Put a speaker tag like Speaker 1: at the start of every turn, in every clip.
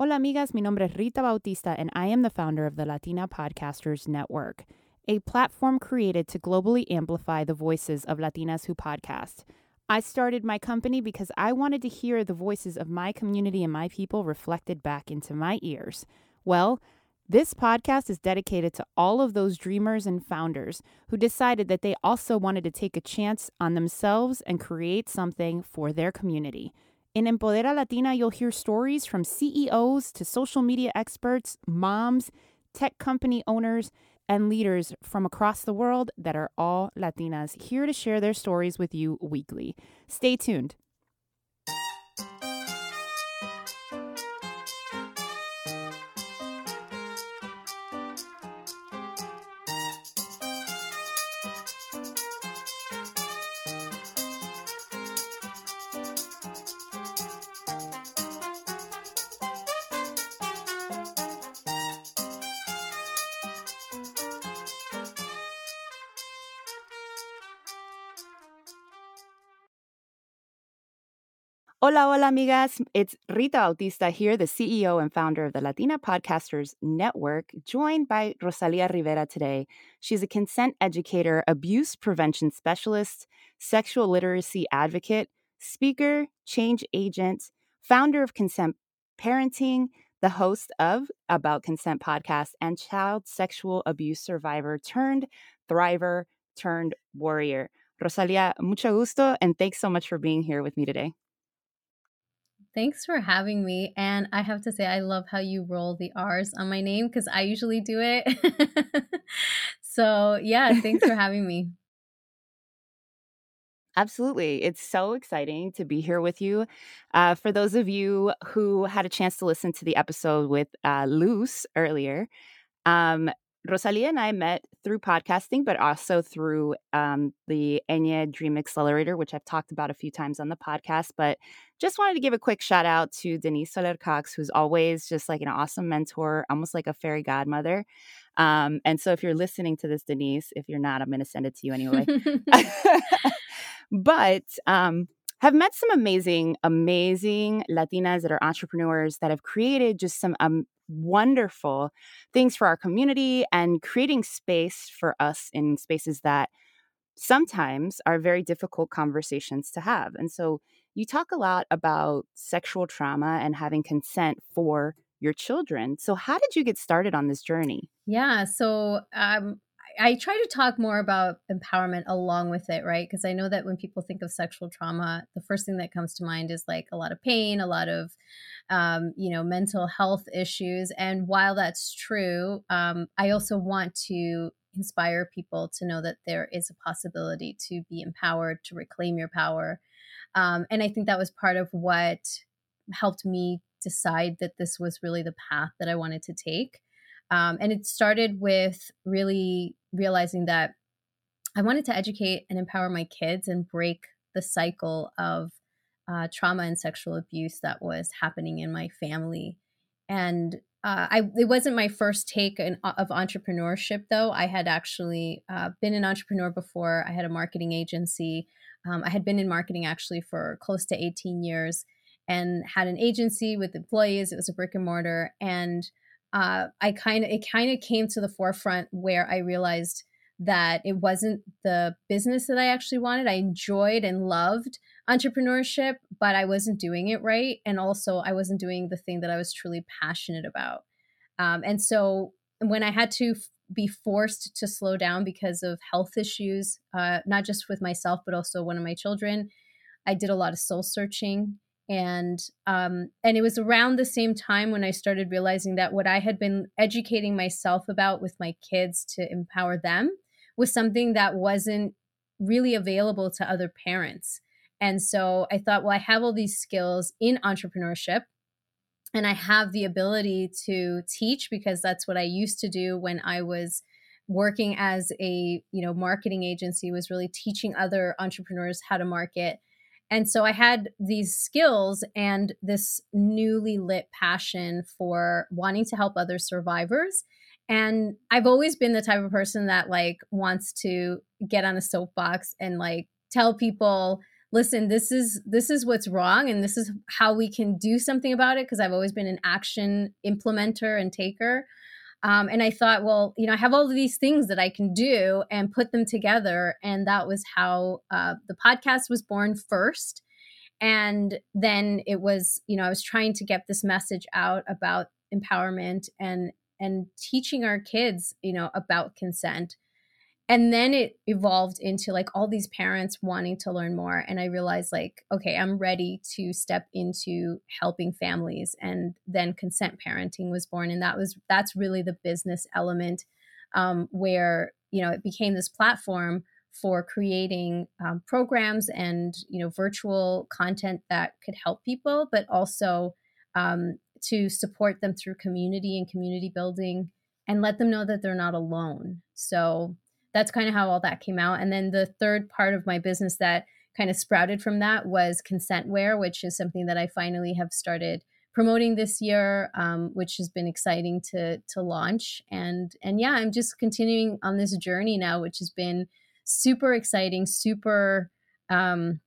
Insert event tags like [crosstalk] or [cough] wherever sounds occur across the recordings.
Speaker 1: Hola, amigas. Mi nombre es Rita Bautista, and I am the founder of the Latina Podcasters Network, a platform created to globally amplify the voices of Latinas who podcast. I started my company because I wanted to hear the voices of my community and my people reflected back into my ears. Well, this podcast is dedicated to all of those dreamers and founders who decided that they also wanted to take a chance on themselves and create something for their community. In Empodera Latina, you'll hear stories from CEOs to social media experts, moms, tech company owners, and leaders from across the world that are all Latinas here to share their stories with you weekly. Stay tuned. Hola, hola, amigas. It's Rita Bautista here, the CEO and founder of the Latina Podcasters Network, joined by Rosalia Rivera today. She's a consent educator, abuse prevention specialist, sexual literacy advocate, speaker, change agent, founder of Consent Parenting, the host of About Consent podcast, and child sexual abuse survivor turned thriver turned warrior. Rosalia, mucho gusto, and thanks so much for being here with me today.
Speaker 2: Thanks for having me. And I have to say, I love how you roll the R's on my name because I usually do it. [laughs] so, yeah, thanks for having me.
Speaker 1: Absolutely. It's so exciting to be here with you. Uh, for those of you who had a chance to listen to the episode with uh, Luz earlier, um, Rosalia and I met through podcasting, but also through um, the Enye Dream Accelerator, which I've talked about a few times on the podcast. But just wanted to give a quick shout out to Denise Soler Cox, who's always just like an awesome mentor, almost like a fairy godmother. Um, and so if you're listening to this, Denise, if you're not, I'm going to send it to you anyway. [laughs] [laughs] but um, have met some amazing, amazing Latinas that are entrepreneurs that have created just some um, wonderful things for our community and creating space for us in spaces that sometimes are very difficult conversations to have. And so you talk a lot about sexual trauma and having consent for your children. So how did you get started on this journey?
Speaker 2: Yeah, so um I try to talk more about empowerment along with it, right? Because I know that when people think of sexual trauma, the first thing that comes to mind is like a lot of pain, a lot of, um, you know, mental health issues. And while that's true, um, I also want to inspire people to know that there is a possibility to be empowered, to reclaim your power. Um, and I think that was part of what helped me decide that this was really the path that I wanted to take. Um, and it started with really realizing that I wanted to educate and empower my kids and break the cycle of uh, trauma and sexual abuse that was happening in my family. And uh, I, it wasn't my first take in, uh, of entrepreneurship, though. I had actually uh, been an entrepreneur before. I had a marketing agency. Um, I had been in marketing actually for close to 18 years and had an agency with employees. It was a brick and mortar. And uh, I kind of it kind of came to the forefront where I realized that it wasn't the business that I actually wanted. I enjoyed and loved entrepreneurship, but I wasn't doing it right, and also I wasn't doing the thing that I was truly passionate about. Um, and so when I had to f- be forced to slow down because of health issues, uh, not just with myself but also one of my children, I did a lot of soul searching and um, and it was around the same time when I started realizing that what I had been educating myself about with my kids to empower them was something that wasn't really available to other parents. And so I thought, well, I have all these skills in entrepreneurship and I have the ability to teach because that's what I used to do when I was working as a, you know, marketing agency was really teaching other entrepreneurs how to market and so I had these skills and this newly lit passion for wanting to help other survivors. And I've always been the type of person that like wants to get on a soapbox and like tell people listen this is this is what's wrong and this is how we can do something about it because i've always been an action implementer and taker um, and i thought well you know i have all of these things that i can do and put them together. And that was how uh, the podcast was born first. And then it was you know i was trying to get this message out about empowerment and and teaching our kids you know about consent and then it evolved into like all these parents wanting to learn more and i realized like okay i'm ready to step into helping families and then consent parenting was born. And that was that's really the business element um, where you know it became this platform for creating um, programs and you know virtual content that could help people but also um, to support them through community and community building and let them know that they're not alone. So that's kind of how all that came out. And then the third part of my business that kind of sprouted from that was consentwear, which is something that I finally have started promoting this year, um, which has been exciting to to launch. And and yeah, I'm just continuing on this journey now, which has been super exciting, super um,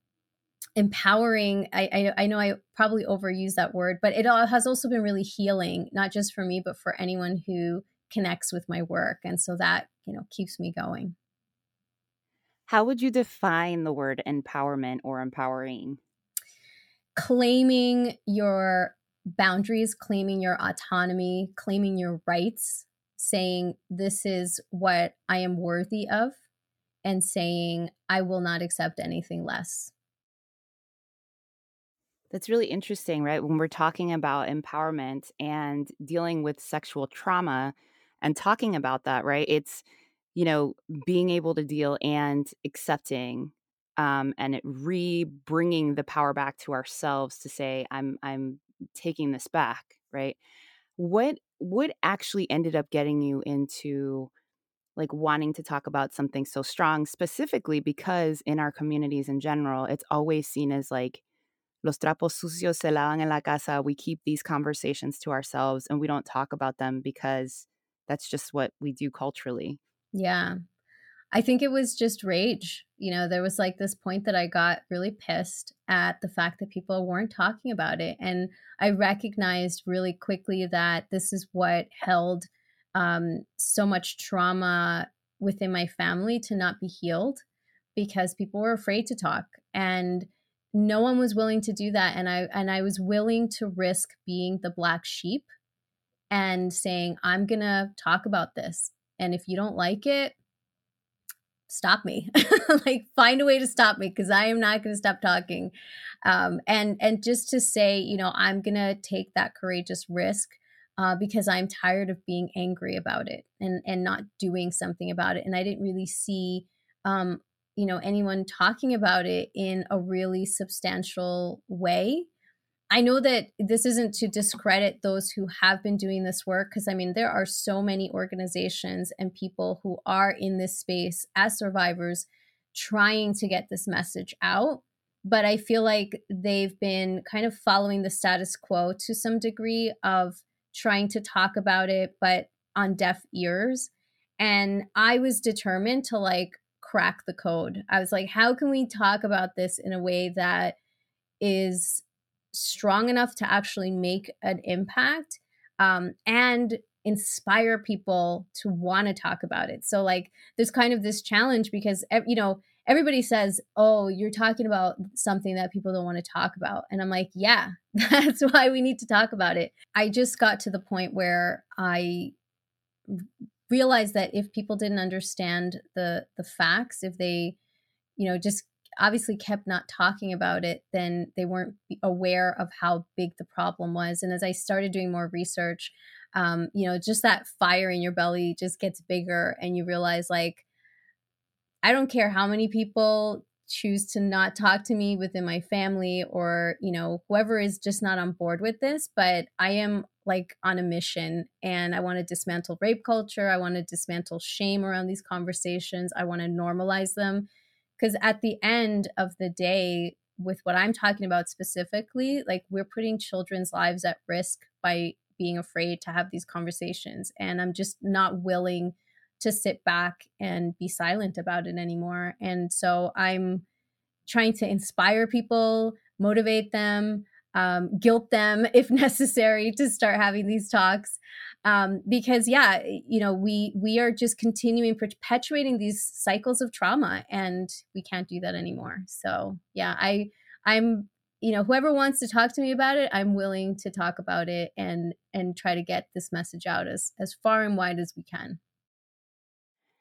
Speaker 2: empowering. I, I I know I probably overuse that word, but it all has also been really healing, not just for me, but for anyone who connects with my work. And so that you know keeps me going.
Speaker 1: How would you define the word empowerment or empowering?
Speaker 2: Claiming your boundaries claiming your autonomy claiming your rights saying this is what i am worthy of and saying i will not accept anything less.
Speaker 1: That's really interesting, right? When we're talking about empowerment and dealing with sexual trauma, and talking about that, right? It's, you know, being able to deal and accepting um, and it re bringing the power back to ourselves to say, I'm, I'm taking this back, right? What, what actually ended up getting you into like wanting to talk about something so strong, specifically because in our communities in general, it's always seen as like, los trapos sucios se lavan en la casa. We keep these conversations to ourselves and we don't talk about them because that's just what we do culturally.
Speaker 2: Yeah. I think it was just rage. You know, there was like this point that I got really pissed at the fact that people weren't talking about it. And I recognized really quickly that this is what held um, so much trauma within my family to not be healed because people were afraid to talk. And no one was willing to do that and i and i was willing to risk being the black sheep and saying, I'm going to talk about this. And if you don't like it, stop me [laughs] like find a way to stop me because i am not going to stop talking um, and and just to say you know i'm going to take that courageous risk uh, because i'm tired of being angry about it and and not doing something about it and i didn't really see um, you know anyone talking about it in a really substantial way I know that this isn't to discredit those who have been doing this work, because I mean, there are so many organizations and people who are in this space as survivors trying to get this message out. But I feel like they've been kind of following the status quo to some degree of trying to talk about it, but on deaf ears. And I was determined to like crack the code. I was like, how can we talk about this in a way that is strong enough to actually make an impact um, and inspire people to want to talk about it. So like there's kind of this challenge because you know everybody says, "Oh, you're talking about something that people don't want to talk about." And I'm like, "Yeah, [laughs] that's why we need to talk about it." I just got to the point where I realized that if people didn't understand the the facts, if they you know just obviously kept not talking about it, then they weren't aware of how big the problem was. And as I started doing more research, um, you know, just that fire in your belly just gets bigger, and you realize, like, I don't care how many people choose to not talk to me within my family or, you know, whoever is just not on board with this, but I am like on a mission and I want to dismantle rape culture. I want to dismantle shame around these conversations. I want to normalize them because at the end of the day with what i'm talking about specifically like we're putting children's lives at risk by being afraid to have these conversations and i'm just not willing to sit back and be silent about it anymore and so i'm trying to inspire people, motivate them, um, guilt them [laughs] if necessary to start having these talks. Um, because yeah, you know, we we are just continuing perpetuating these cycles of trauma, and we can't do that anymore. So yeah, I I'm you know whoever wants to talk to me about it i'm willing to talk about it and and try to get this message out as as far and wide as we can.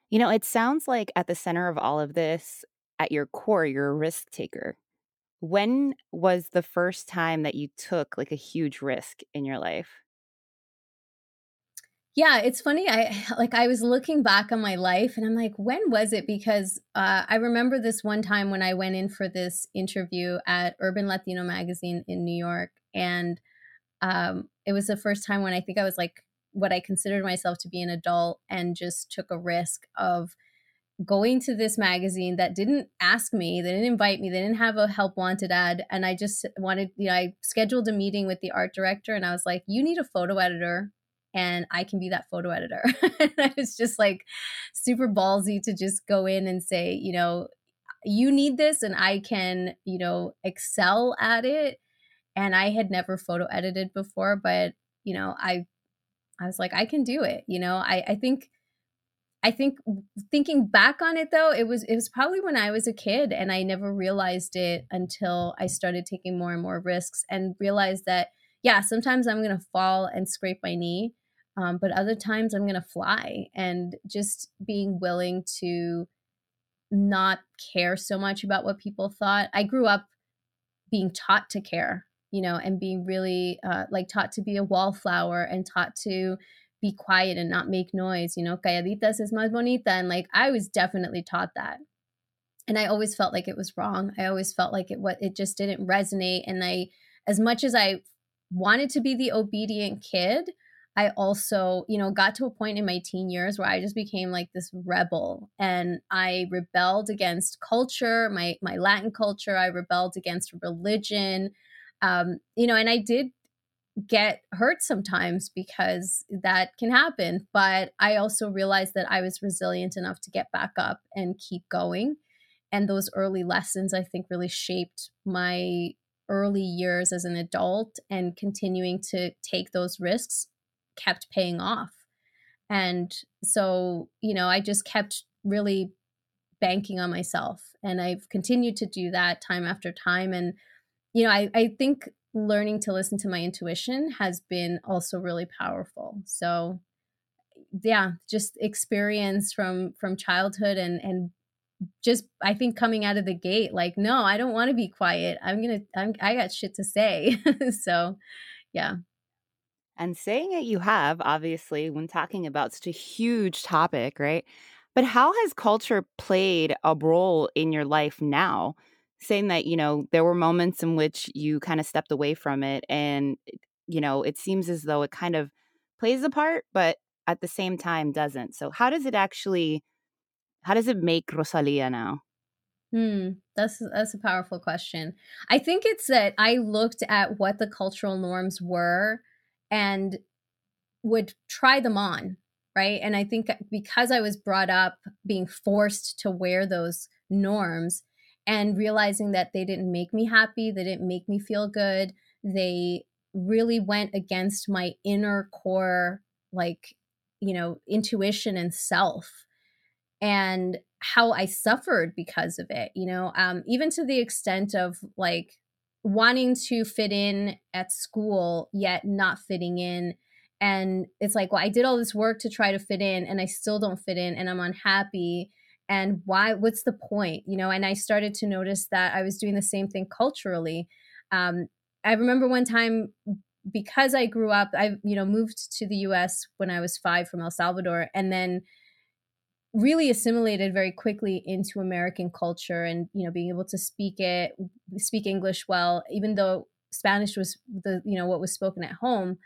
Speaker 1: You know it sounds like at the center of all of this at your core you're a risk taker. When was the first time that you took like a huge risk in your life
Speaker 2: yeah, it's funny. I [sighs] like I was looking back on my life and I'm like, when was it? Because uh, I remember this one time when I went in for this interview at Urban Latino magazine in New York, and um, it was the first time when I think I was like what I considered myself to be an adult and just took a risk of going to this magazine that didn't ask me, they didn't invite me, they didn't have a help wanted ad. And I just wanted, you know, I scheduled a meeting with the art director and I was like, you need a photo editor and I can be that photo editor. and [laughs] I was just like super ballsy to just go in and say, you know, you need this and I can, you know, excel at it. And I had never photo edited before, but you know, I I was like, I can do it. You know, I, I think I think thinking back on it though, it was it was probably when I was a kid and I never realized it until I started taking more and more risks and realized that yeah, sometimes I'm going to fall and scrape my knee, um, but other times I'm going to fly and just being willing to not care so much about what people thought. I grew up being taught to care, you know, and being really uh, like taught to be a wallflower and taught to be quiet and not make noise, you know, calladitas es más bonita. And like I was definitely taught that. And I always felt like it was wrong. I always felt like it what it just didn't resonate. And I, as much as I wanted to be the obedient kid, I also, you know, got to a point in my teen years where I just became like this rebel and I rebelled against culture, my my Latin culture, I rebelled against religion. Um, you know, and I did get hurt sometimes because that can happen, but I also realized that I was resilient enough to get back up and keep going. And those early lessons I think really shaped my early years as an adult and continuing to take those risks kept paying off. And so, you know, I just kept really banking on myself. And I've continued to do that time after time. And, you know, I, I think learning to listen to my intuition has been also really powerful. So, yeah, just experience from from childhood and and just I think coming out of the gate like no, I don't want to be quiet. I'm going to I'm I got shit to say. [laughs] so, yeah.
Speaker 1: And saying it you have, obviously, when talking about such a huge topic, right? But how has culture played a role in your life now? Saying that, you know, there were moments in which you kind of stepped away from it and, you know, it seems as though it kind of plays a part, but at the same time doesn't. So, how does it actually, how does it make Rosalia now?
Speaker 2: Hmm, that's that's a powerful question. I think it's that I looked at what the cultural norms were and would try them on right? And i think because i was brought up being forced to wear those norms and realizing that they didn't make me happy they didn't make me feel good they really went against my inner core like you know intuition and self and how i suffered because of it you know? Um, even to the extent of like wanting to fit in at school yet not fitting in. And it's like well i did all this work to try to fit in and i still don't fit in and i'm unhappy. And why what's the point you know? And i started to notice that i was doing the same thing culturally. Um, i remember one time because i grew up i you know moved to the us when i was five from el salvador and then really assimilated very quickly into American culture and you know being able to speak it speak English well even though Spanish was the you know what was spoken at home.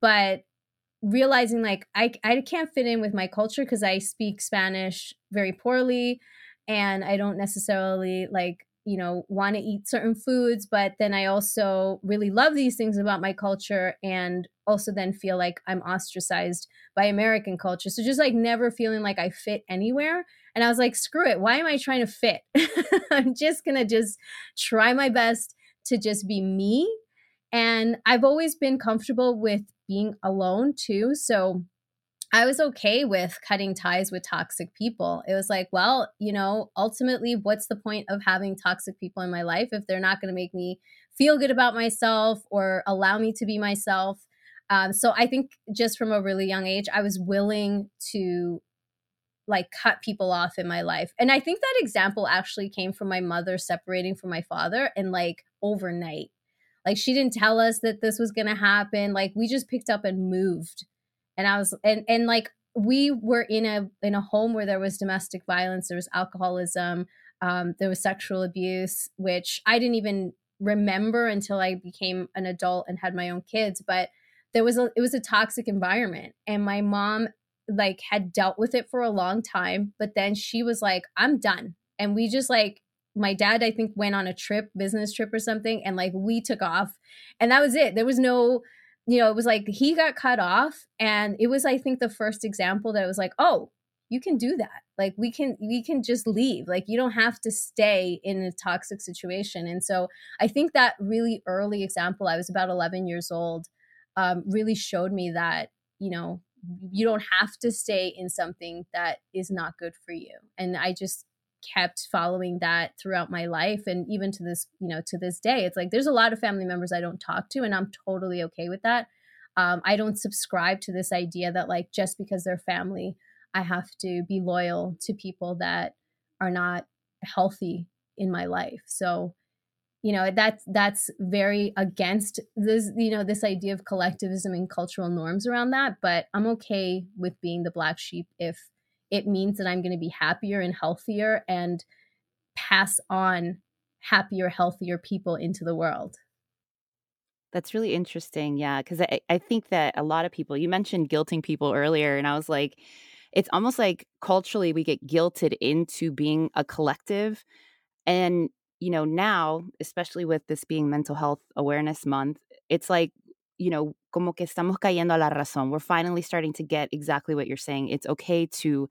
Speaker 2: But realizing like I I can't fit in with my culture because I speak Spanish very poorly and I don't necessarily like you know want to eat certain foods but then i also really love these things about my culture and also then feel like i'm ostracized by american culture so just like never feeling like i fit anywhere And I was like, screw it. Why am I trying to fit? [laughs] I'm just going to just try my best to just be me. And I've always been comfortable with being alone too. So I was okay with cutting ties with toxic people. It was like, well, you know, ultimately, what's the point of having toxic people in my life if they're not going to make me feel good about myself or allow me to be myself? Um, so I think just from a really young age, I was willing to like cut people off in my life. And I think that example actually came from my mother separating from my father and like overnight. Like she didn't tell us that this was going to happen. Like we just picked up and moved. And I was and and like we were in a in a home where there was domestic violence, there was alcoholism, um, there was sexual abuse, which I didn't even remember until I became an adult and had my own kids. But there was a it was a toxic environment, and my mom like had dealt with it for a long time but then she was like i'm done. And we just like my dad i think went on a trip business trip or something and like we took off. And that was it. There was no you know it was like he got cut off and it was i think the first example that was like oh you can do that. Like we can we can just leave. Like you don't have to stay in a toxic situation. And so i think that really early example i was about 11 years old um, really showed me that you know you don't have to stay in something that is not good for you. And i just kept following that throughout my life and even to this you know to this day. It's like there's a lot of family members i don't talk to and i'm totally okay with that. Um, i don't subscribe to this idea that like just because they're family i have to be loyal to people that are not healthy in my life. So you know that's that's very against this you know this idea of collectivism and cultural norms around that but i'm okay with being the black sheep if it means that i'm going to be happier and healthier and pass on happier healthier people into the world.
Speaker 1: That's really interesting yeah because I, I think that a lot of people you mentioned guilting people earlier and i was like it's almost like culturally we get guilted into being a collective and you know, now, especially with this being Mental Health Awareness Month, it's like, you know, como que estamos cayendo a la razón. We're finally starting to get exactly what you're saying. It's okay to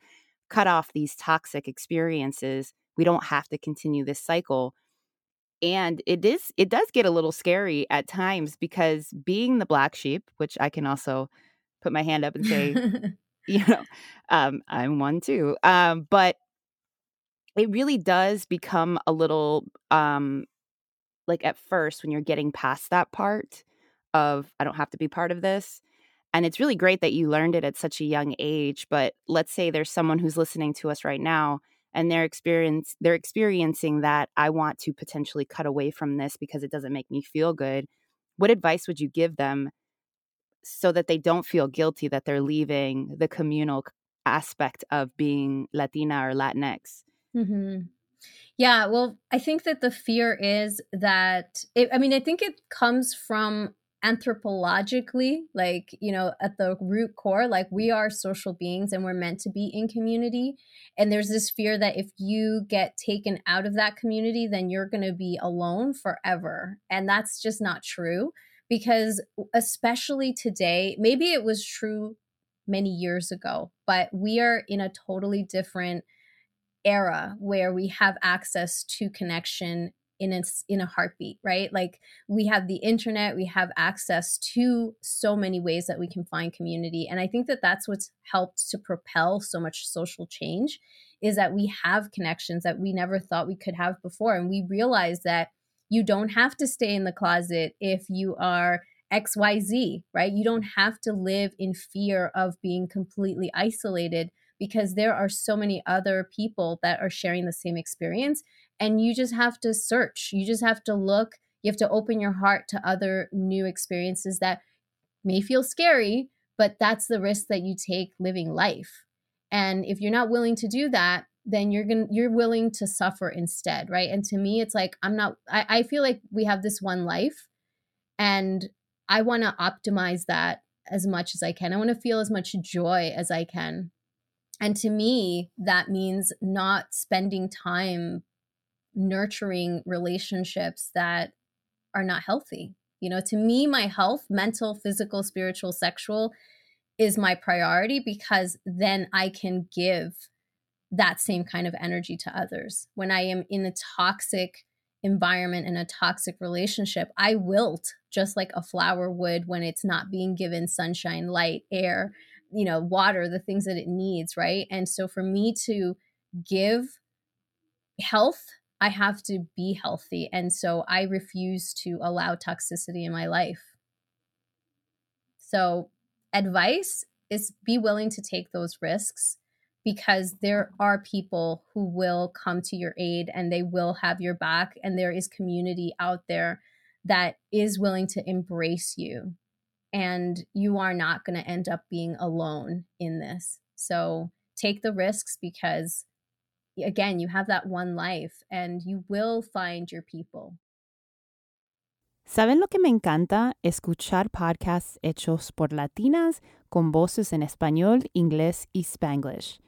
Speaker 1: cut off these toxic experiences. We don't have to continue this cycle. And it is, it does get a little scary at times because being the black sheep, which I can also put my hand up and say, [laughs] you know, um, I'm one too. Um, but it really does become a little um like at first when you're getting past that part of I don't have to be part of this. And it's really great that you learned it at such a young age, but let's say there's someone who's listening to us right now and they're experience they're experiencing that I want to potentially cut away from this because it doesn't make me feel good. What advice would you give them so that they don't feel guilty that they're leaving the communal aspect of being Latina or Latinx?
Speaker 2: Mm-hmm. Yeah, well, I think that the fear is that, it, I mean, I think it comes from anthropologically, like, you know, at the root core, like we are social beings and we're meant to be in community. And there's this fear that if you get taken out of that community, then you're going to be alone forever. And that's just not true because, especially today, maybe it was true many years ago, but we are in a totally different era where we have access to connection in a, in a heartbeat, right? Like we have the internet, we have access to so many ways that we can find community. And I think that that's what's helped to propel so much social change is that we have connections that we never thought we could have before. And we realize that you don't have to stay in the closet if you are XYZ, right? You don't have to live in fear of being completely isolated because there are so many other people that are sharing the same experience and you just have to search. You just have to look. You have to open your heart to other new experiences that may feel scary but that's the risk that you take living life. And if you're not willing to do that then you're to you're willing to suffer instead right? And to me it's like i'm not i, I feel like we have this one life and i want to optimize that as much as i can. I want to feel as much joy as i can. And to me, that means not spending time nurturing relationships that are not healthy. You know, to me, my health, mental, physical, spiritual, sexual, is my priority because then I can give that same kind of energy to others. When I am in a toxic environment and a toxic relationship, I wilt just like a flower would when it's not being given sunshine, light, air, you know, water, the things that it needs, right? And so for me to give health, I have to be healthy. And so I refuse to allow toxicity in my life. So, advice is be willing to take those risks because there are people who will come to your aid and they will have your back and there is community out there that is willing to embrace you and you are not going to end up being alone in this so take the risks because again you have that one life and you will find your people
Speaker 1: ¿Saben lo que me encanta? Escuchar podcasts hechos por latinas con voces en español, inglés y spanglish.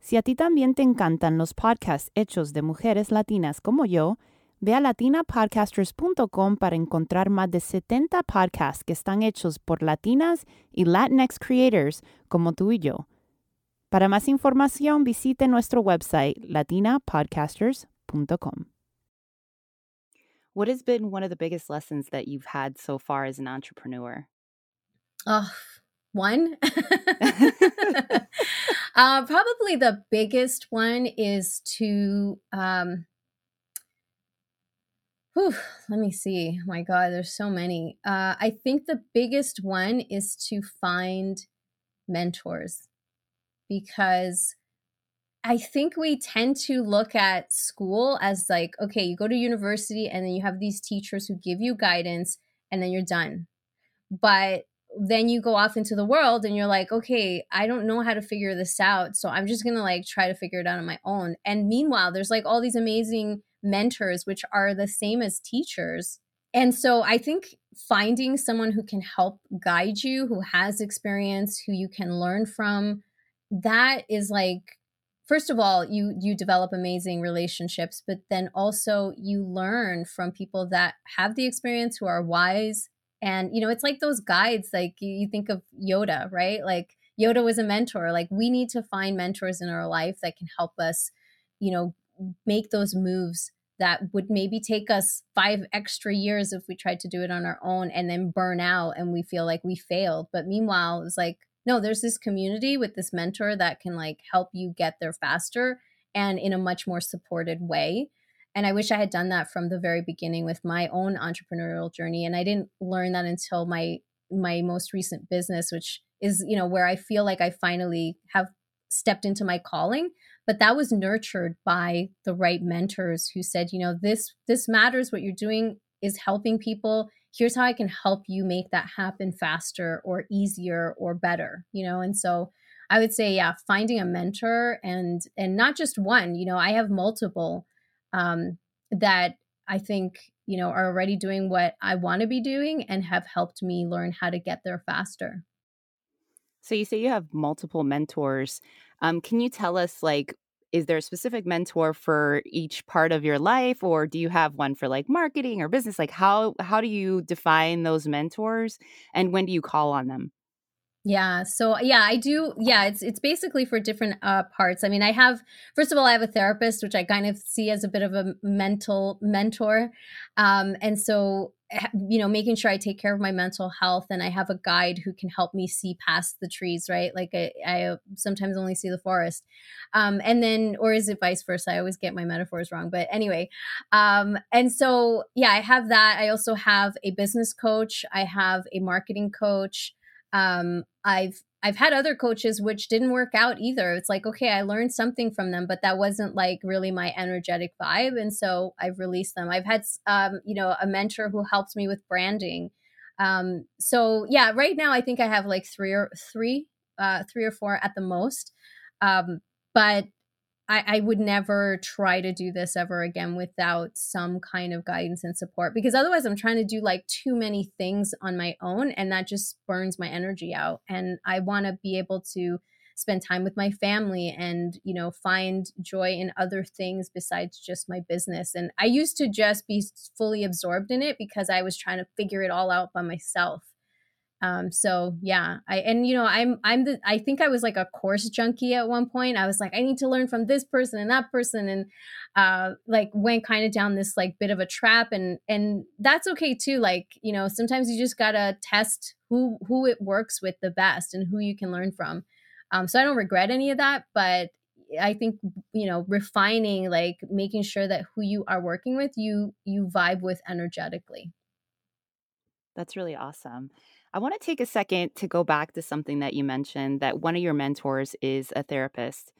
Speaker 1: Si a ti también te encantan los podcasts hechos de mujeres latinas como yo, ve a latinapodcasters.com para encontrar más de 70 podcasts que están hechos por latinas y Latinx creators como tú y yo. Para más información, visite nuestro website latinapodcasters.com. What has been one of the biggest lessons that you've had so far as an entrepreneur?
Speaker 2: Oh, one. [laughs] [laughs] uh, probably the biggest one is to, um, whew, let me see. My God, there's so many. Uh, I think the biggest one is to find mentors because I think we tend to look at school as like, okay, you go to university and then you have these teachers who give you guidance and then you're done. But then you go off into the world and you're like, okay, I don't know how to figure this out. So I'm just going to like try to figure it out on my own. And meanwhile, there's like all these amazing mentors, which are the same as teachers. And so I think finding someone who can help guide you, who has experience, who you can learn from, that is like first of all you you develop amazing relationships but then also you learn from people that have the experience who are wise and, you know, it's like those guides, like you think of Yoda, right? Like Yoda was a mentor. Like we need to find mentors in our life that can help us, you know, make those moves that would maybe take us five extra years if we tried to do it on our own and then burn out and we feel like we failed. But meanwhile, it's like, no, there's this community with this mentor that can like help you get there faster and in a much more supported way. And I wish I had done that from the very beginning with my own entrepreneurial journey. And I didn't learn that until my my most recent business, which is, you know, where I feel like I finally have stepped into my calling. But that was nurtured by the right mentors who said, you know, this this matters. What you're doing is helping people. Here's how I can help you make that happen faster or easier or better, you know. And so I would say, yeah, finding a mentor and and not just one. You know, I have multiple um, that I think you know are already doing what I want to be doing and have helped me learn how to get there faster.
Speaker 1: So you say you have multiple mentors. Um, can you tell us like is there a specific mentor for each part of your life or do you have one for like marketing or business? Like how how do you define those mentors and when do you call on them
Speaker 2: yeah. So yeah, I do. Yeah, it's it's basically for different uh, parts. I mean, I have first of all, I have a therapist, which I kind of see as a bit of a mental mentor, um, and so you know, making sure I take care of my mental health, and I have a guide who can help me see past the trees. Right, like I, I sometimes only see the forest, um, and then or is it vice versa? I always get my metaphors wrong, but anyway, um, and so yeah, I have that. I also have a business coach. I have a marketing coach. Um, I've I've had other coaches which didn't work out either. It's like, okay, I learned something from them, but that wasn't like really my energetic vibe. And so I've released them. I've had, um, you know, a mentor who helps me with branding. Um, so yeah, right now I think I have like three or three, uh, three or four at the most. Um, but I, I would never try to do this ever again without some kind of guidance and support because otherwise I'm trying to do like too many things on my own and that just burns my energy out. And I want to be able to spend time with my family and you know find joy in other things besides just my business and i used to just be fully absorbed in it because i was trying to figure it all out by myself um, so yeah, I and you know I'm I'm the I think I was like a course junkie at one point. I was like I need to learn from this person and that person, and uh, like went kind of down this like bit of a trap, and and that's okay too. Like you know sometimes you just gotta test who who it works with the best and who you can learn from. Um, so I don't regret any of that, but I think you know refining like making sure that who you are working with you you vibe with energetically.
Speaker 1: That's really awesome. I want to take a second to go back to something that you mentioned that one of your mentors is a therapist.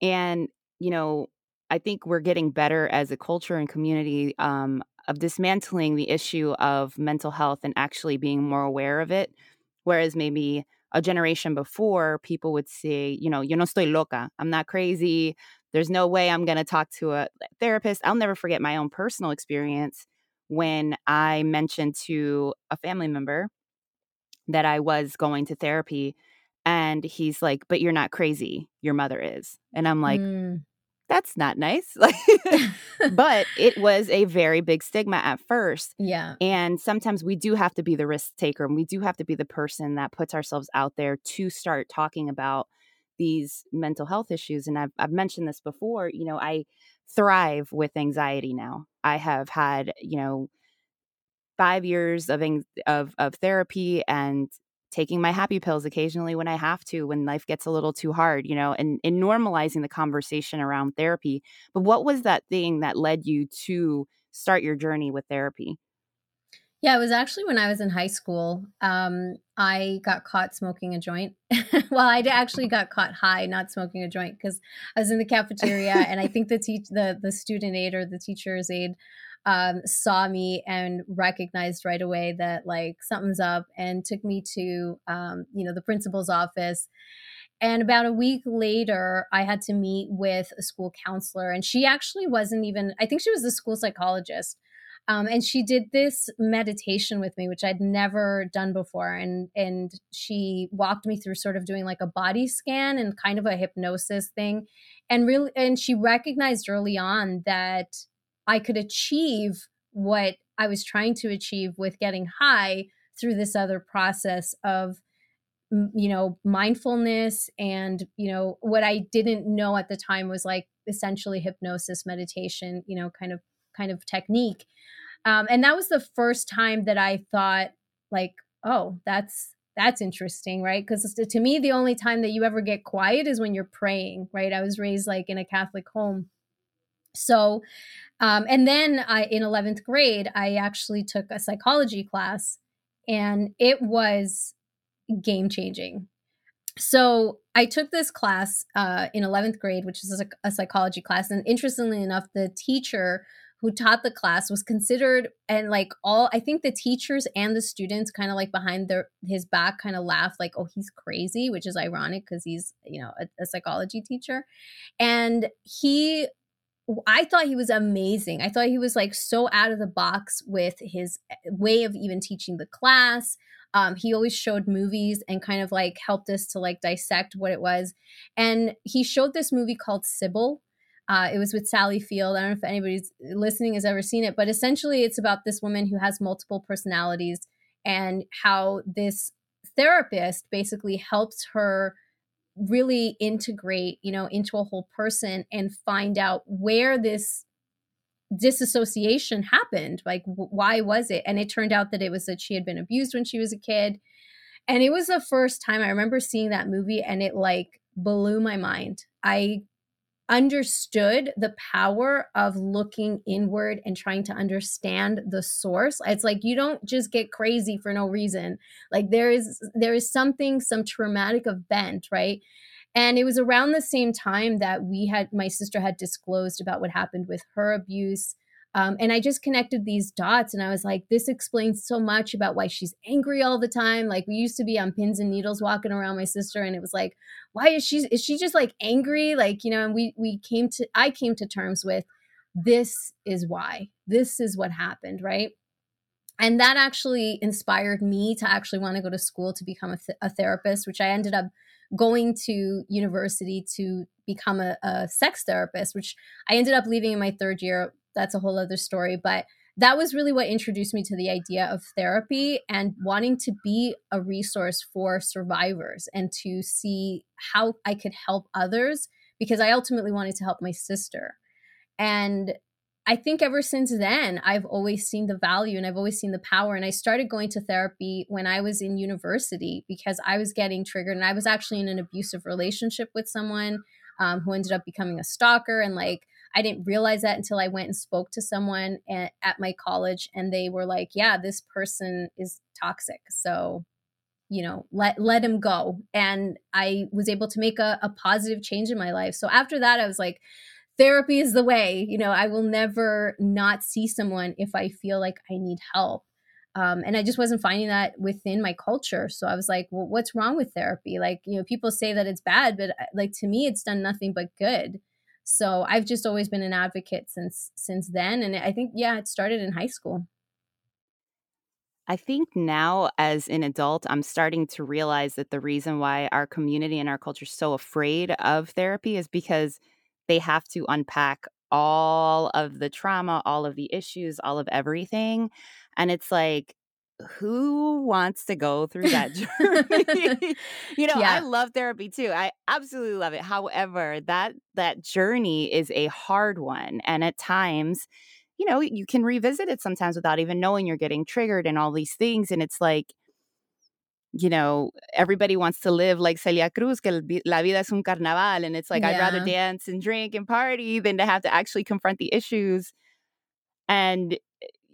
Speaker 1: And, you know, I think we're getting better as a culture and community um, of dismantling the issue of mental health and actually being more aware of it. Whereas maybe a generation before, people would say, you know, yo no estoy loca. I'm not crazy. There's no way I'm going to talk to a therapist. I'll never forget my own personal experience when I mentioned to a family member that I was going to therapy. And he's like, But you're not crazy. Your mother is. And I'm like, mm. That's not nice. [laughs] but [laughs] it was a very big stigma at first.
Speaker 2: Yeah.
Speaker 1: And sometimes we do have to be the risk taker and we do have to be the person that puts ourselves out there to start talking about these mental health issues. And I've, I've mentioned this before. You know, I thrive with anxiety now. I have had, you know, five years of of of therapy and taking my happy pills occasionally when I have to, when life gets a little too hard, you know, and, and normalizing the conversation around therapy. But what was that thing that led you to start your journey with therapy?
Speaker 2: Yeah, it was actually when I was in high school. Um, I got caught smoking a joint. [laughs] well, I actually got caught high, not smoking a joint, because I was in the cafeteria, and I think the te- the the student aide or the teacher's aide um, saw me and recognized right away that like something's up and took me to um, you know the principal's office. And about a week later i had to meet with a school counselor and she actually wasn't even i think she was the school psychologist um, and she did this meditation with me which i'd never done before and and she walked me through sort of doing like a body scan and kind of a hypnosis thing. And really and she recognized early on that I could achieve what I was trying to achieve with getting high through this other process of you know mindfulness and you know what i didn't know at the time was like essentially hypnosis meditation you know kind of kind of technique. Um, and that was the first time that i thought like oh that's that's interesting right? Because to me the only time that you ever get quiet is when you're praying right? I was raised like in a catholic home so um, and then I, in 11th grade, I actually took a psychology class and it was game changing. So I took this class uh, in 11th grade, which is a, a psychology class. And interestingly enough, the teacher who taught the class was considered and like all i think the teachers and the students kind of like behind their his back kind of laughed like oh he's crazy which is ironic because he's you know a, a, psychology teacher and he I thought he was amazing. I thought he was like so out of the box with his eh, way of even teaching the class. Um, he always showed movies and kind of like helped us to like dissect what it was. And he showed this movie called Sybil. Uh, it was with Sally Field. I don't know if anybody's listening has ever seen it, but essentially it's about this woman who has multiple personalities and how this therapist basically helps her really integrate, you know, into a whole person and find out where this disassociation happened. Like, w- why was it? And it turned out that it was that she had been abused when she was a kid. And it was the first time I remember seeing that movie and it like blew my mind. I understood the power of looking inward and trying to understand the source. It's like you don't just get crazy for no reason. Like there is there is something some traumatic event right? And it was around the same time that we had my sister had disclosed about what happened with her abuse um, and I just connected these dots and I was like, this explains so much about why she's angry all the time. Like we used to be on pins and needles walking around my sister and it was like, why is she is she just like angry? Like, you know, and we we came to I came to terms with this is why. This is what happened, right? And that actually inspired me to actually want to go to school to become a, th- a therapist, which I ended up going to university to become a, a sex therapist, which I ended up leaving in my third year that's a whole other story. But that was really what introduced me to the idea of therapy and wanting to be a resource for survivors and to see how I could help others because I ultimately wanted to help my sister. And I think ever since then, I've always seen the value and I've always seen the power. And I started going to therapy when I was in university because I was getting triggered and I was actually in an abusive relationship with someone um, who ended up becoming a stalker. And like, I didn't realize that until I went and spoke to someone at, at my college and they were like, yeah, this person is toxic. So, you know, let, let him go. And I was able to make a, a positive change in my life. So after that, I was like, therapy is the way. You know, I will never not see someone if I feel like I need help. Um, and I just wasn't finding that within my culture. So I was like, well, what's wrong with therapy? Like, you know, people say that it's bad, but uh, like to me, it's done nothing but good. So I've just always been an advocate since since then. And I think, yeah, it started in high school.
Speaker 1: I think now, as an adult, I'm starting to realize that the reason why our community and our culture is so afraid of therapy is because they have to unpack all of the trauma, all of the issues, all of everything. And it's like, who wants to go through that [laughs] journey? [laughs] you know, yeah. I love therapy too. I absolutely love it. However, that that journey is a hard one and at times, you know, you can revisit it sometimes without even knowing you're getting triggered and all these things and it's like you know, everybody wants to live like Celia Cruz, que la vida es un carnaval. And it's like, yeah. I'd rather dance and drink and party than to have to actually confront the issues. And,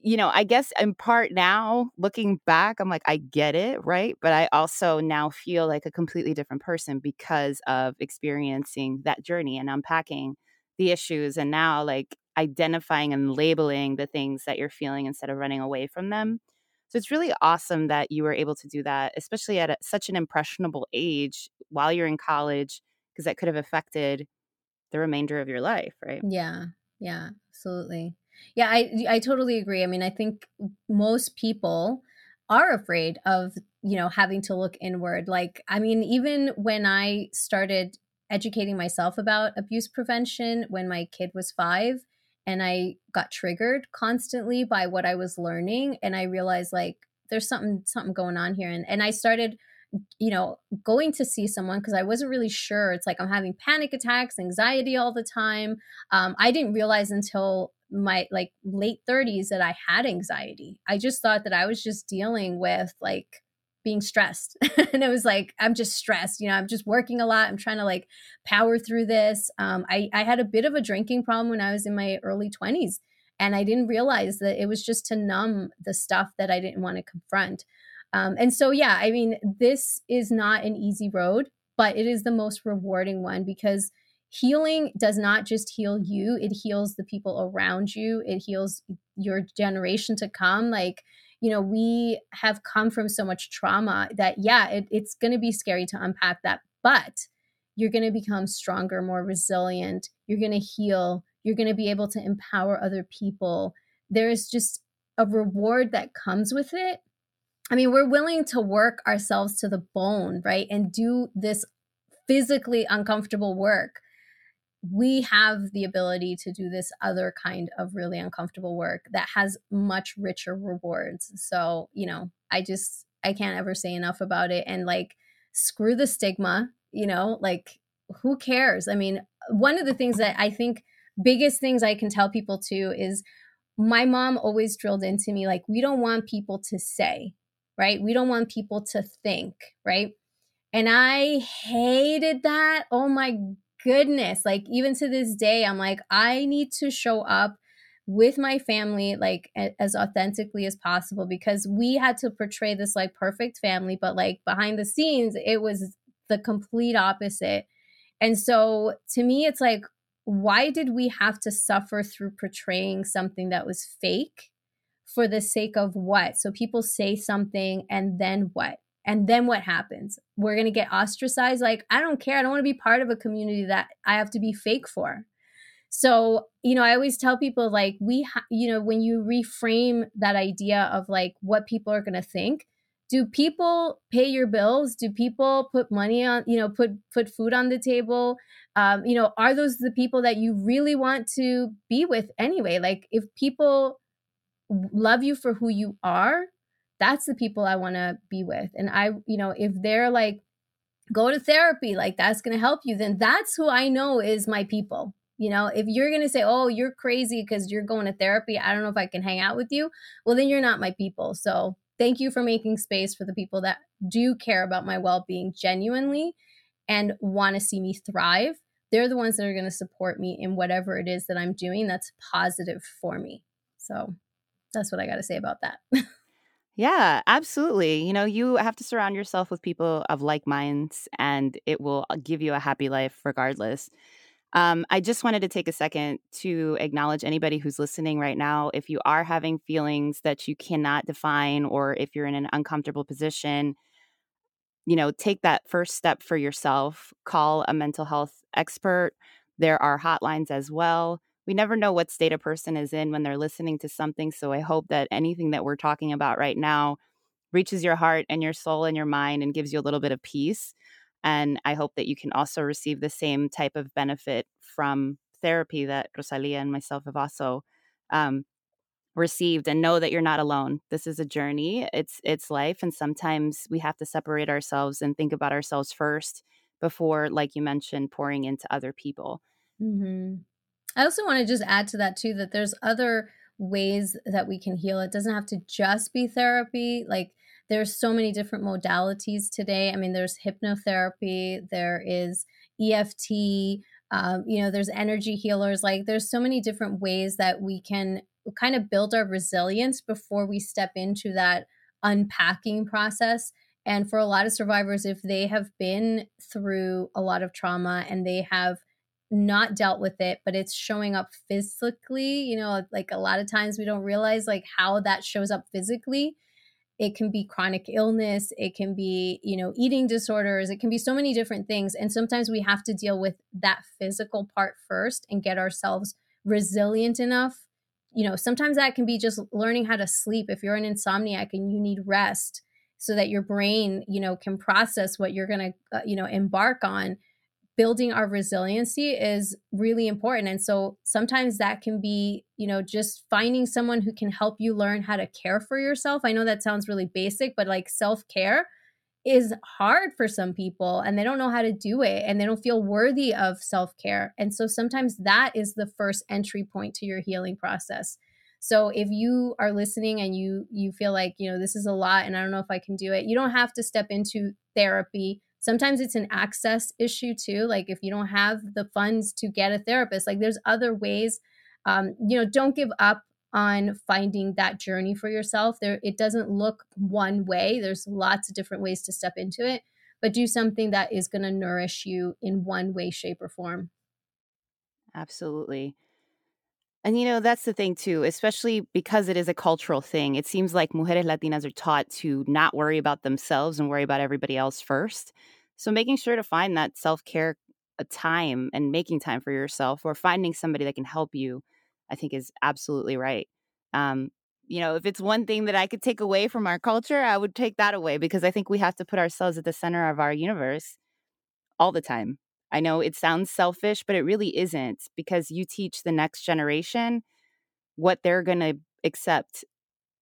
Speaker 1: you know, I guess in part now, looking back, I'm like, I get it, right? But I also now feel like a completely different person because of experiencing that journey and unpacking the issues. And now, like, identifying and labeling the things that you're feeling instead of running away from them so it's really awesome that you were able to do that, especially at a, such an impressionable age while you're in college, because that could have affected the remainder of your life, right?
Speaker 2: Yeah. Yeah, absolutely. Yeah, I I totally agree. I mean, I think most people are afraid of, you know, having to look inward. Like, I mean, even when I started educating myself about abuse prevention when my kid was 5, and I got triggered constantly by what I was learning and I realized like there's something something going on here and and I started you know going to see someone because I wasn't really sure it's like I'm having panic attacks anxiety all the time um, I didn't realize until my like late 30s that I had anxiety. I just thought that I was just dealing with like being stressed. [laughs] And it was like i'm just stressed you know i'm just working a lot. I'm trying to like power through this. Um, I, I had a bit of a drinking problem when i was in my early 20s and i didn't realize that it was just to numb the stuff that i didn't want to confront. Um, and so yeah i mean this is not an easy road but it is the most rewarding one because healing does not just heal you it heals the people around you it heals your generation to come like you know, we have come from so much trauma that, yeah, it, it's going to be scary to unpack that, but you're going to become stronger, more resilient. You're going to heal. You're going to be able to empower other people. There is just a reward that comes with it. I mean, we're willing to work ourselves to the bone, right? And do this physically uncomfortable work we have the ability to do this other kind of really uncomfortable work that has much richer rewards. So, you know, I just, I can't ever say enough about it. And like, screw the stigma, you know, like, who cares? I mean, one of the things that I think biggest things I can tell people too is my mom always drilled into me like, we don't want people to say, right? We don't want people to think, right? And I hated that. Oh my goodness, like even to this day, I'm like, I need to show up with my family like a- as authentically as possible because we had to portray this like perfect family, but like behind the scenes, it was the complete opposite. And so to me, it's like, why did we have to suffer through portraying something that was fake for the sake of what? So people say something and then what? And then what happens? We're going to get ostracized. Like, I don't care. I don't want to be part of a community that I have to be fake for. So, you know, I always tell people, like, we, ha- you know, when you reframe that idea of like what people are going to think, do people pay your bills? Do people put money on, you know, put put food on the table? Um, you know, are those the people that you really want to be with anyway? Like, if people love you for who you are, that's the people I want to be with. And I, you know, if they're like, go to therapy, like that's going to help you, then that's who I know is my people. You know, if you're going to say, oh, you're crazy because you're going to therapy, I don't know if I can hang out with you, well, then you're not my people. So thank you for making space for the people that do care about my well being genuinely and want to see me thrive. They're the ones that are going to support me in whatever it is that I'm doing that's positive for me. So that's what I got to say about that. [laughs]
Speaker 1: Yeah, absolutely. You know, you have to surround yourself with people of like minds and it will uh, give you a happy life regardless. Um, I just wanted to take a second to acknowledge anybody who's listening right now. If you are having feelings that you cannot define, or if you're in an uncomfortable position, you know, take that first step for yourself. Call a mental health expert. There are hotlines as well. We never know what state a person is in when they're listening to something. So I hope that anything that we're talking about right now reaches your heart and your soul and your mind and gives you a little bit of peace. And I hope that you can also receive the same type of benefit from therapy that Rosalia and myself have also um, received and know that you're not alone. This is a journey. It's it's life and sometimes we have to separate ourselves and think about ourselves first before like you mentioned pouring into other people.
Speaker 2: Mm-hmm. I also want to just add to that too that there's other ways that we can heal. It doesn't have to just be therapy. Like there's so many different modalities today. I mean, there's hypnotherapy, there is EFT, um, you know, there's energy healers. Like there's so many different ways that we can kind of build our resilience before we step into that unpacking process. And for a lot of survivors, if they have been through a lot of trauma and they have not dealt with it, but it's showing up physically, you know, like a lot of times we don't realize like how that shows up physically. It can be chronic illness it can be you know eating disorders it can be so many different things and sometimes we have to deal with that physical part first and get ourselves resilient enough. You know sometimes that can be just learning how to sleep. If you're an insomniac and you need rest so that your brain you know can process what you're going to uh, you know embark on building our resiliency is really important. And so sometimes that can be you know just finding someone who can help you learn how to care for yourself. I know that sounds really basic but like self-care is hard for some people and they don't know how to do it and they don't feel worthy of self-care. And so sometimes that is the first entry point to your healing process. So if you are listening and you you feel like you know this is a lot and i don't know if i can do it you don't have to step into therapy sometimes it's an access issue too like if you don't have the funds to get a therapist like there's other ways um, you know don't give up on finding that journey for yourself. There it doesn't look one way there's lots of different ways to step into it but do something that is going to nourish you in one way shape or form.
Speaker 1: Absolutely and you know, that's the thing too, especially because it is a cultural thing. It seems like mujeres latinas are taught to not worry about themselves and worry about everybody else first. So making sure to find that self-care uh, time and making time for yourself or finding somebody that can help you, I think is absolutely right. Um, you know, if it's one thing that I could take away from our culture, I would take that away because I think we have to put ourselves at the center of our universe all the time. I know it sounds selfish, but it really isn't because you teach the next generation what they're going to accept,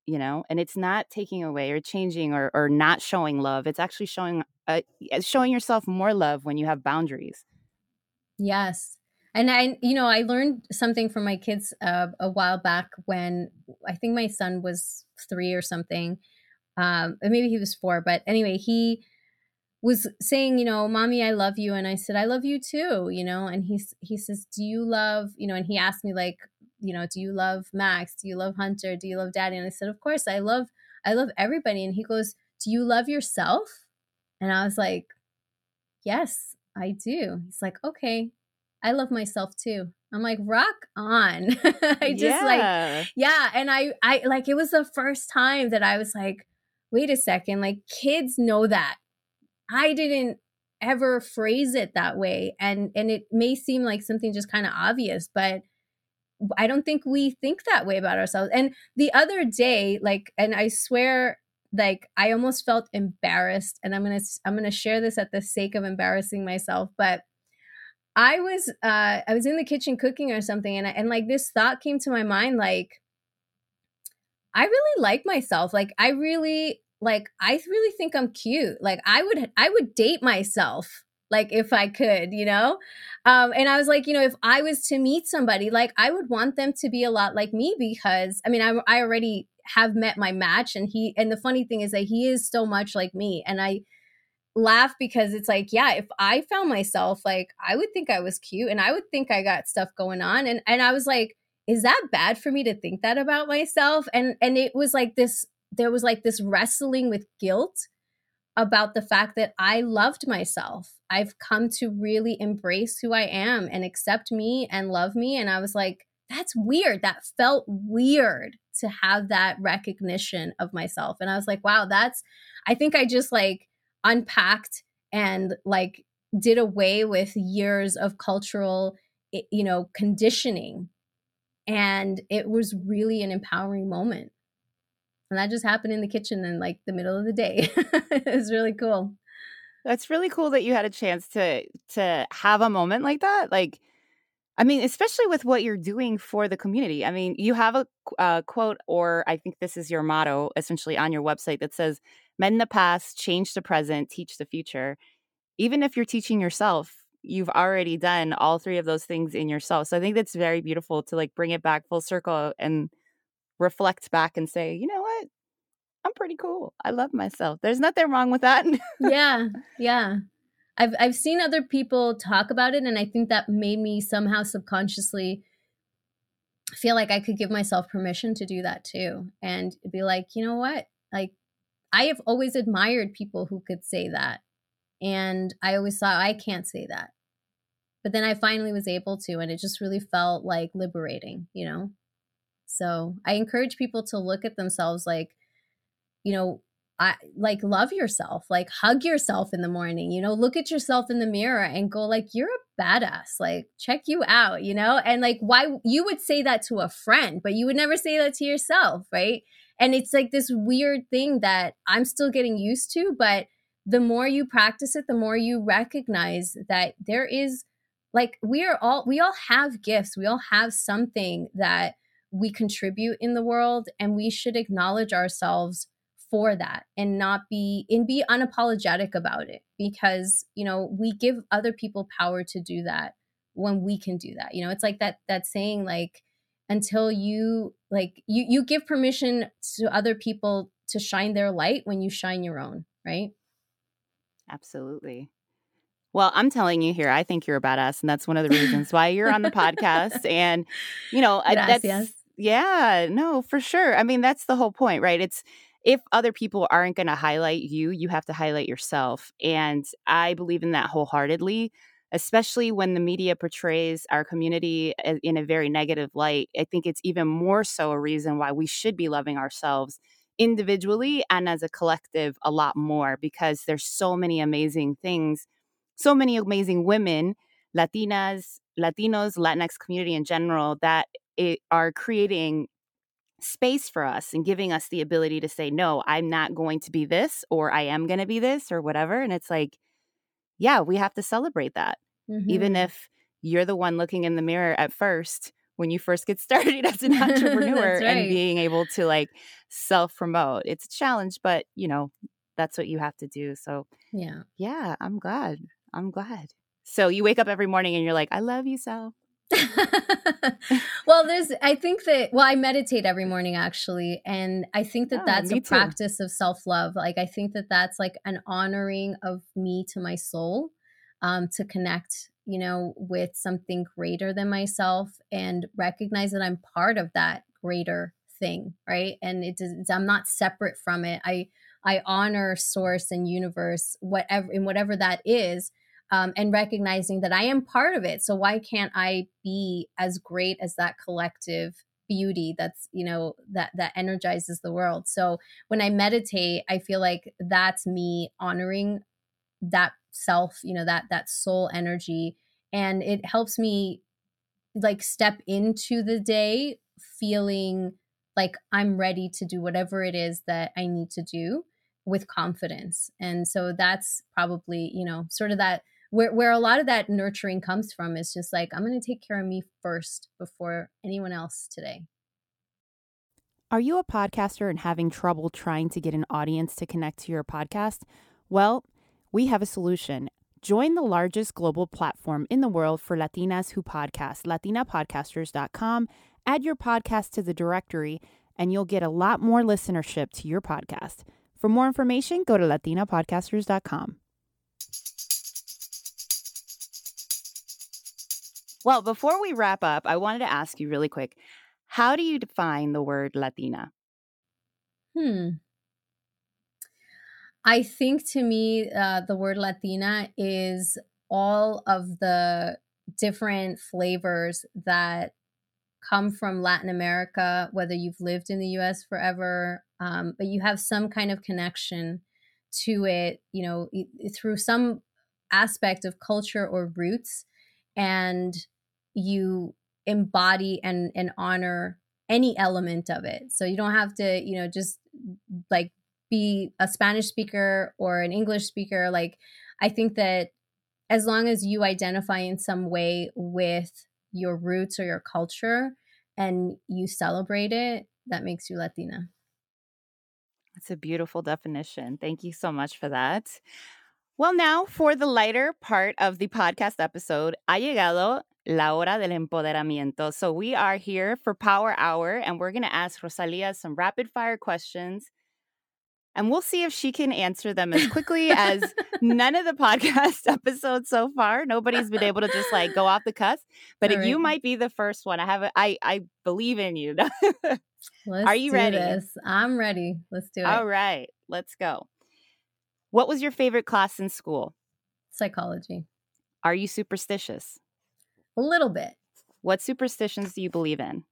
Speaker 1: you know, and it's not taking away or changing or, or not showing love. It's actually showing uh, showing yourself more love when you have boundaries.
Speaker 2: Yes. And I, you know, I learned something from my kids uh, a while back when I think my son was three or something. Um, maybe he was four, but anyway, he was saying, you know, mommy, I love you. And I said, I love you too, you know, and he, he says, do you love, you know, and he asked me like, you know, do you love Max? Do you love Hunter? Do you love daddy? And I said, of course I love, I love everybody. And he goes, do you love yourself? And I was like, yes, I do. He's like, okay, I love myself too. I'm like, rock on. [laughs] I just yeah. like, yeah. And I, I like, it was the first time that I was like, wait a second, like kids know that I didn't ever phrase it that way and and it may seem like something just kind of obvious but I don't think we think that way about ourselves. And the other day like and I swear like I almost felt embarrassed and I'm to I'm to share this at the sake of embarrassing myself but I was uh I was in the kitchen cooking or something and I, and like this thought came to my mind like I really like myself. Like I really like I really think I'm cute. Like I would I would date myself like if I could, you know? Um, and I was like, you know, if I was to meet somebody, like I would want them to be a lot like me because I mean, I, I already have met my match and he, and the funny thing is that he is so much like me. And I laugh because it's like, yeah, if I found myself, like I would think I was cute and I would think I got stuff going on. And, and I was like, is that bad for me to think that about myself? And, and it was like this, there was like this wrestling with guilt about the fact that I loved myself. I've come to really embrace who I am and accept me and love me. And I was like, that's weird. That felt weird to have that recognition of myself. And I was like, wow, that's, I think I just like unpacked and like did away with years of cultural, eh, you know, conditioning. And it was really an empowering moment and that just happened in the kitchen in like the middle of the day. [laughs] It was really cool.
Speaker 1: That's really cool that you had a chance to to have a moment like that like i mean especially with what you're doing for the community. I mean you have a, a uh, quote or i think this is your motto essentially on your website that says mend the past change the present teach the future. Even if you're teaching yourself you've already done all three of those things in yourself. So i think that's very beautiful to like bring it back full circle and reflect back and say, you know what? I'm pretty cool. I love myself. There's nothing wrong with that.
Speaker 2: yeah. [laughs] Yeah. I've I've seen other people talk about it and I think that made me somehow subconsciously feel like I could give myself permission to do that too and be like, you know what? Like I have always admired people who could say that. And I always thought I can't say that. But then I finally was able to and it just really felt like liberating, you know? So I encourage people to look at themselves like, you know, I like love yourself, like hug yourself in the morning, you know, look at yourself in the mirror and go like you're a badass, like check you out, you know? And like why you would say that to a friend, but you would never say that to yourself, right? And it's like this weird thing that I'm still getting used to, but the more you practice it, the more you recognize that there is like we are all we all have gifts. We all have something that we contribute in the world and we should acknowledge ourselves for that and not be and be unapologetic about it because you know we give other people power to do that when we can do that you know it's like that that saying like until you like you you give permission to other people to shine their light when you shine your own right
Speaker 1: absolutely well, I'm telling you here, I think you're a badass, and that's one of the reasons why you're on the podcast. And you know, [laughs] Gracias. that's yeah, no, for sure. I mean, that's the whole point, right? It's if other people aren't going to highlight you, you have to highlight yourself. And I believe in that wholeheartedly, especially when the media portrays our community eh, in a very negative light. I think it's even more so a reason why we should be loving ourselves individually and as a collective a lot more because there's so many amazing things, so many amazing women, Latinas, Latinos, Latinx community in general that it, are creating space for us and giving us the ability to say, no, I'm not going to be this, or I am going to be this, or whatever. And it's like, yeah, we have to celebrate that. Mm-hmm. Even if you're the one looking in the mirror at first when you first get [laughs] started as an [laughs] entrepreneur right. and being able to like self promote. It's a challenge, but you know, that's what you have to do. So,
Speaker 2: yeah.
Speaker 1: Yeah, I'm glad. I'm glad. So you wake up every morning and you're like, I love you, Sal. [laughs]
Speaker 2: well, there's, I think that, well, I meditate every morning actually. And I think that oh, that's a too. practice of self love. Like, I think that that's like an honoring of me to my soul um, to connect, you know, with something greater than myself and recognize that I'm part of that greater thing. Right. And it does, I'm not separate from it. I, I honor source and universe, whatever, in whatever that is um, and recognizing that I am part of it. So why can't I be as great as that collective beauty that's you know that that energizes the world? So when i meditate i feel like that's me honoring that self you know that that soul energy. And it helps me like step into the day feeling like i'm ready to do whatever it is that i need to do with confidence. And so that's probably you know sort of that where where a lot of that nurturing comes from is just like i'm going to take care of me first before anyone else today
Speaker 1: Are you a podcaster and having trouble trying to get an audience to connect to your podcast? Well, we have a solution. Join the largest global platform in the world for Latinas who podcast, latinapodcasters.com. Add your podcast to the directory, and you'll get a lot more listenership to your podcast. For more information, go to latinapodcasters.com. Well, before we wrap up, I wanted to ask you really quick how do you define the word Latina?
Speaker 2: Hmm. I think to me, uh, the word Latina is all of the different flavors that come from Latin America, whether you've lived in the US forever, um, but you have some kind of connection to it, you know, through some aspect of culture or roots, and you embody and, and honor any element of it. So you don't have to, you know, just like be a Spanish speaker or an English speaker. Like, I think that as long as you identify in some way with your roots or your culture and you celebrate it, that makes you Latina.
Speaker 1: That's a beautiful definition. Thank you so much for that. Well, now for the lighter part of the podcast episode, ha llegado la hora del empoderamiento. So we are here for Power Hour, and we're going to ask Rosalia some rapid fire questions and we'll see if she can answer them as quickly as [laughs] none of the podcast [laughs] episodes so far. Nobody's been able to just like go off the cuff, but right. you might be the first one. I have a, I I believe in you. [laughs] Are you ready? This.
Speaker 2: I'm ready. Let's do it.
Speaker 1: All right, let's go. What was your favorite class in school?
Speaker 2: Psychology.
Speaker 1: Are you superstitious?
Speaker 2: A little bit.
Speaker 1: What superstitions do you believe in?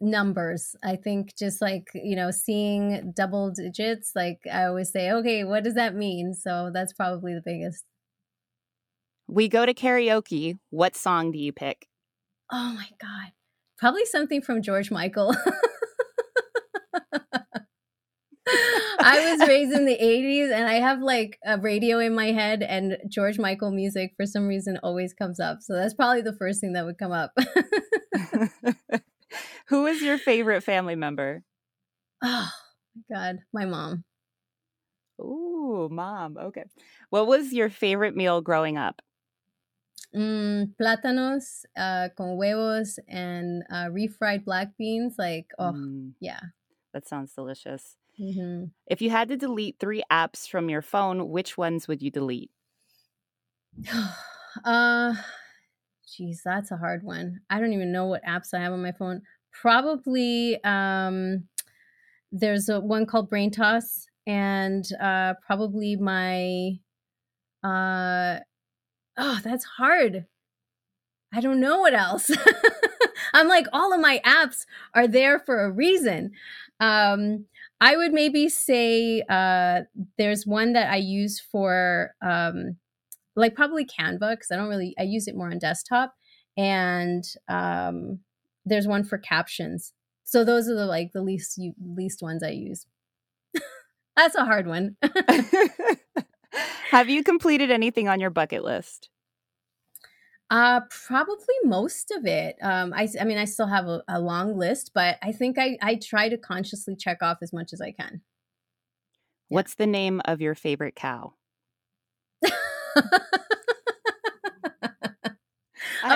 Speaker 2: numbers. I think just like, you know, seeing double digits, like I always say, okay, what does that mean? So that's probably the biggest.
Speaker 1: We go to karaoke. What song do you pick?
Speaker 2: Oh my God. Probably something from George Michael. [laughs] I was [laughs] raised in the 80s and I have like a radio in my head and George Michael music for some reason always comes up. So that's probably the first thing that would come up. [laughs]
Speaker 1: Who is your favorite family member?
Speaker 2: Oh, God, my mom.
Speaker 1: Ooh, mom. Okay. What was your favorite meal growing up?
Speaker 2: Mm, plátanos uh, con huevos and uh, refried black beans. Like, oh, mm, yeah.
Speaker 1: That sounds delicious. Mm-hmm. If you had to delete three apps from your phone, which ones would you delete? [sighs]
Speaker 2: uh, geez, that's a hard one. I don't even know what apps I have on my phone probably um, there's a one called Brain Toss, and uh, probably my uh, oh, that's hard. I don't know what else. [laughs] I'm like, all of my apps are there for a reason. Um, I would maybe say uh, there's one that I use for um, like probably Canva because I don't really I use it more on desktop, and um, there's one for captions. So those are the like the least you least ones I use. [laughs] That's a hard one. [laughs] [laughs]
Speaker 1: have you completed anything on your bucket list?
Speaker 2: Uh, probably most of it. Um, I, I mean, I still have a, a long list, but I think I, I try to consciously check off as much as I can.
Speaker 1: What's the name of your favorite cow? [laughs]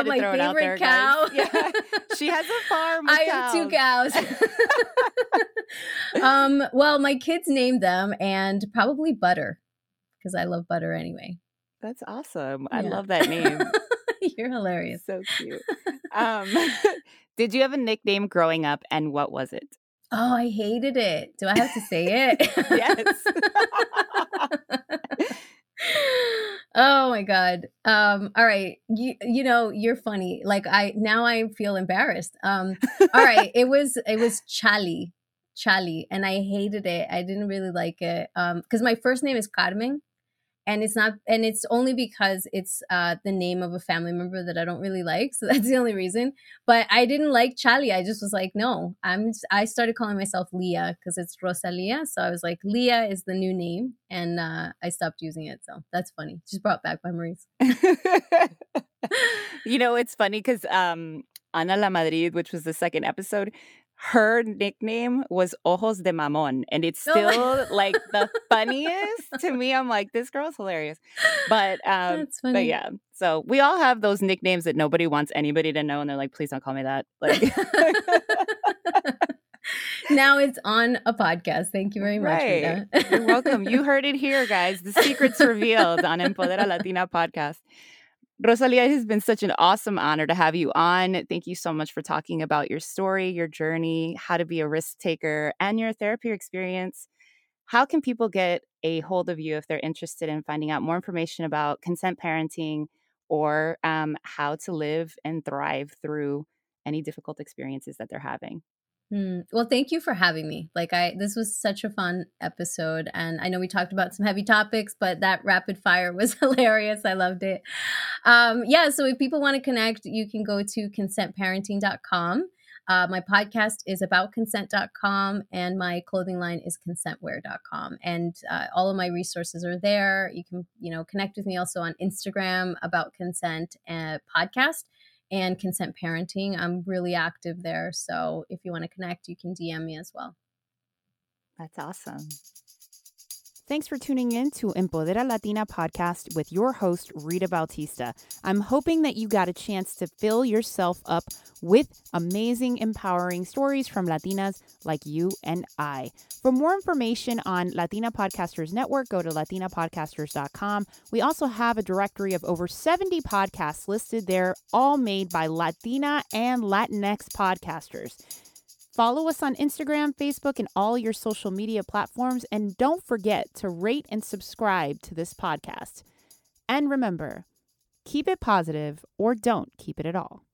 Speaker 2: of my favorite there, cow.
Speaker 1: Yeah. [laughs] She has a farm.
Speaker 2: I cows. have two cows. [laughs] um, well, my kids named them and probably Butter because I love butter anyway.
Speaker 1: That's awesome. Yeah. I love that name.
Speaker 2: You're hilarious.
Speaker 1: So cute. [laughs] Um, [laughs] did you have a nickname growing up and what was it?
Speaker 2: Oh, I hated it. Do I have to say it? [laughs]
Speaker 1: yes.
Speaker 2: Oh my god. Um all right. You you know, you're funny. Like I now I feel embarrassed. Um all right, it was it was Chali. Chali and I hated it. I didn't really like it. Um cuz my first name is Carmen and it's not and it's only because it's uh the name of a family member that I don't really like so [laughs] that's the only reason. But I didn't like Charlie. I just was like no I'm I started calling myself Leah because it's Rosalia. So I was like Leah is the new name. And uh I stopped using it. So that's funny. Just brought back memories. [laughs] [laughs]
Speaker 1: You know it's funny because um Ana La Madrid which was the second episode her nickname was Ojos de Mamon, and it's still like the funniest to me. I'm like, this girl's hilarious. But um, but yeah. So we all have those nicknames that nobody wants anybody to know, and they're like, please don't call me that. Like [laughs]
Speaker 2: now it's on a podcast. Thank you very much.
Speaker 1: Right. You're welcome. You heard it here, guys. The secret's revealed on [laughs] Empodera Latina podcast. Rosalia, it has been such an awesome honor to have you on. Thank you so much for talking about your story, your journey, how to be a risk taker, and your therapy experience. How can people get a hold of you if they're interested in finding out more information about consent parenting or um, how to live and thrive through any difficult experiences that they're having?
Speaker 2: Hmm. Well, thank you for having me. Like I this was such a fun episode and I know we talked about some heavy topics, but that rapid fire [laughs] was hilarious. I loved it. Um yeah, so if people want to connect, you can go to consentparenting.com. Uh, my podcast is about consent.com and my clothing line is consentwear.com. And uh, all of my resources are there. You can, you know, connect with me also on Instagram about consent and podcast and consent parenting. I'm really active there. So if you want to connect, you can DM me as well.
Speaker 1: That's awesome. Thanks for tuning in to Empodera Latina podcast with your host, Rita Bautista. I'm hoping that you got a chance to fill yourself up with amazing, empowering stories from Latinas like you and I. For more information on Latina Podcasters Network, go to latinapodcasters.com. We also have a directory of over 70 podcasts listed there, all made by Latina and Latinx podcasters. Follow us on Instagram, Facebook, and all your social media platforms. And don't forget to rate and subscribe to this podcast. And remember, keep it positive or don't keep it at all.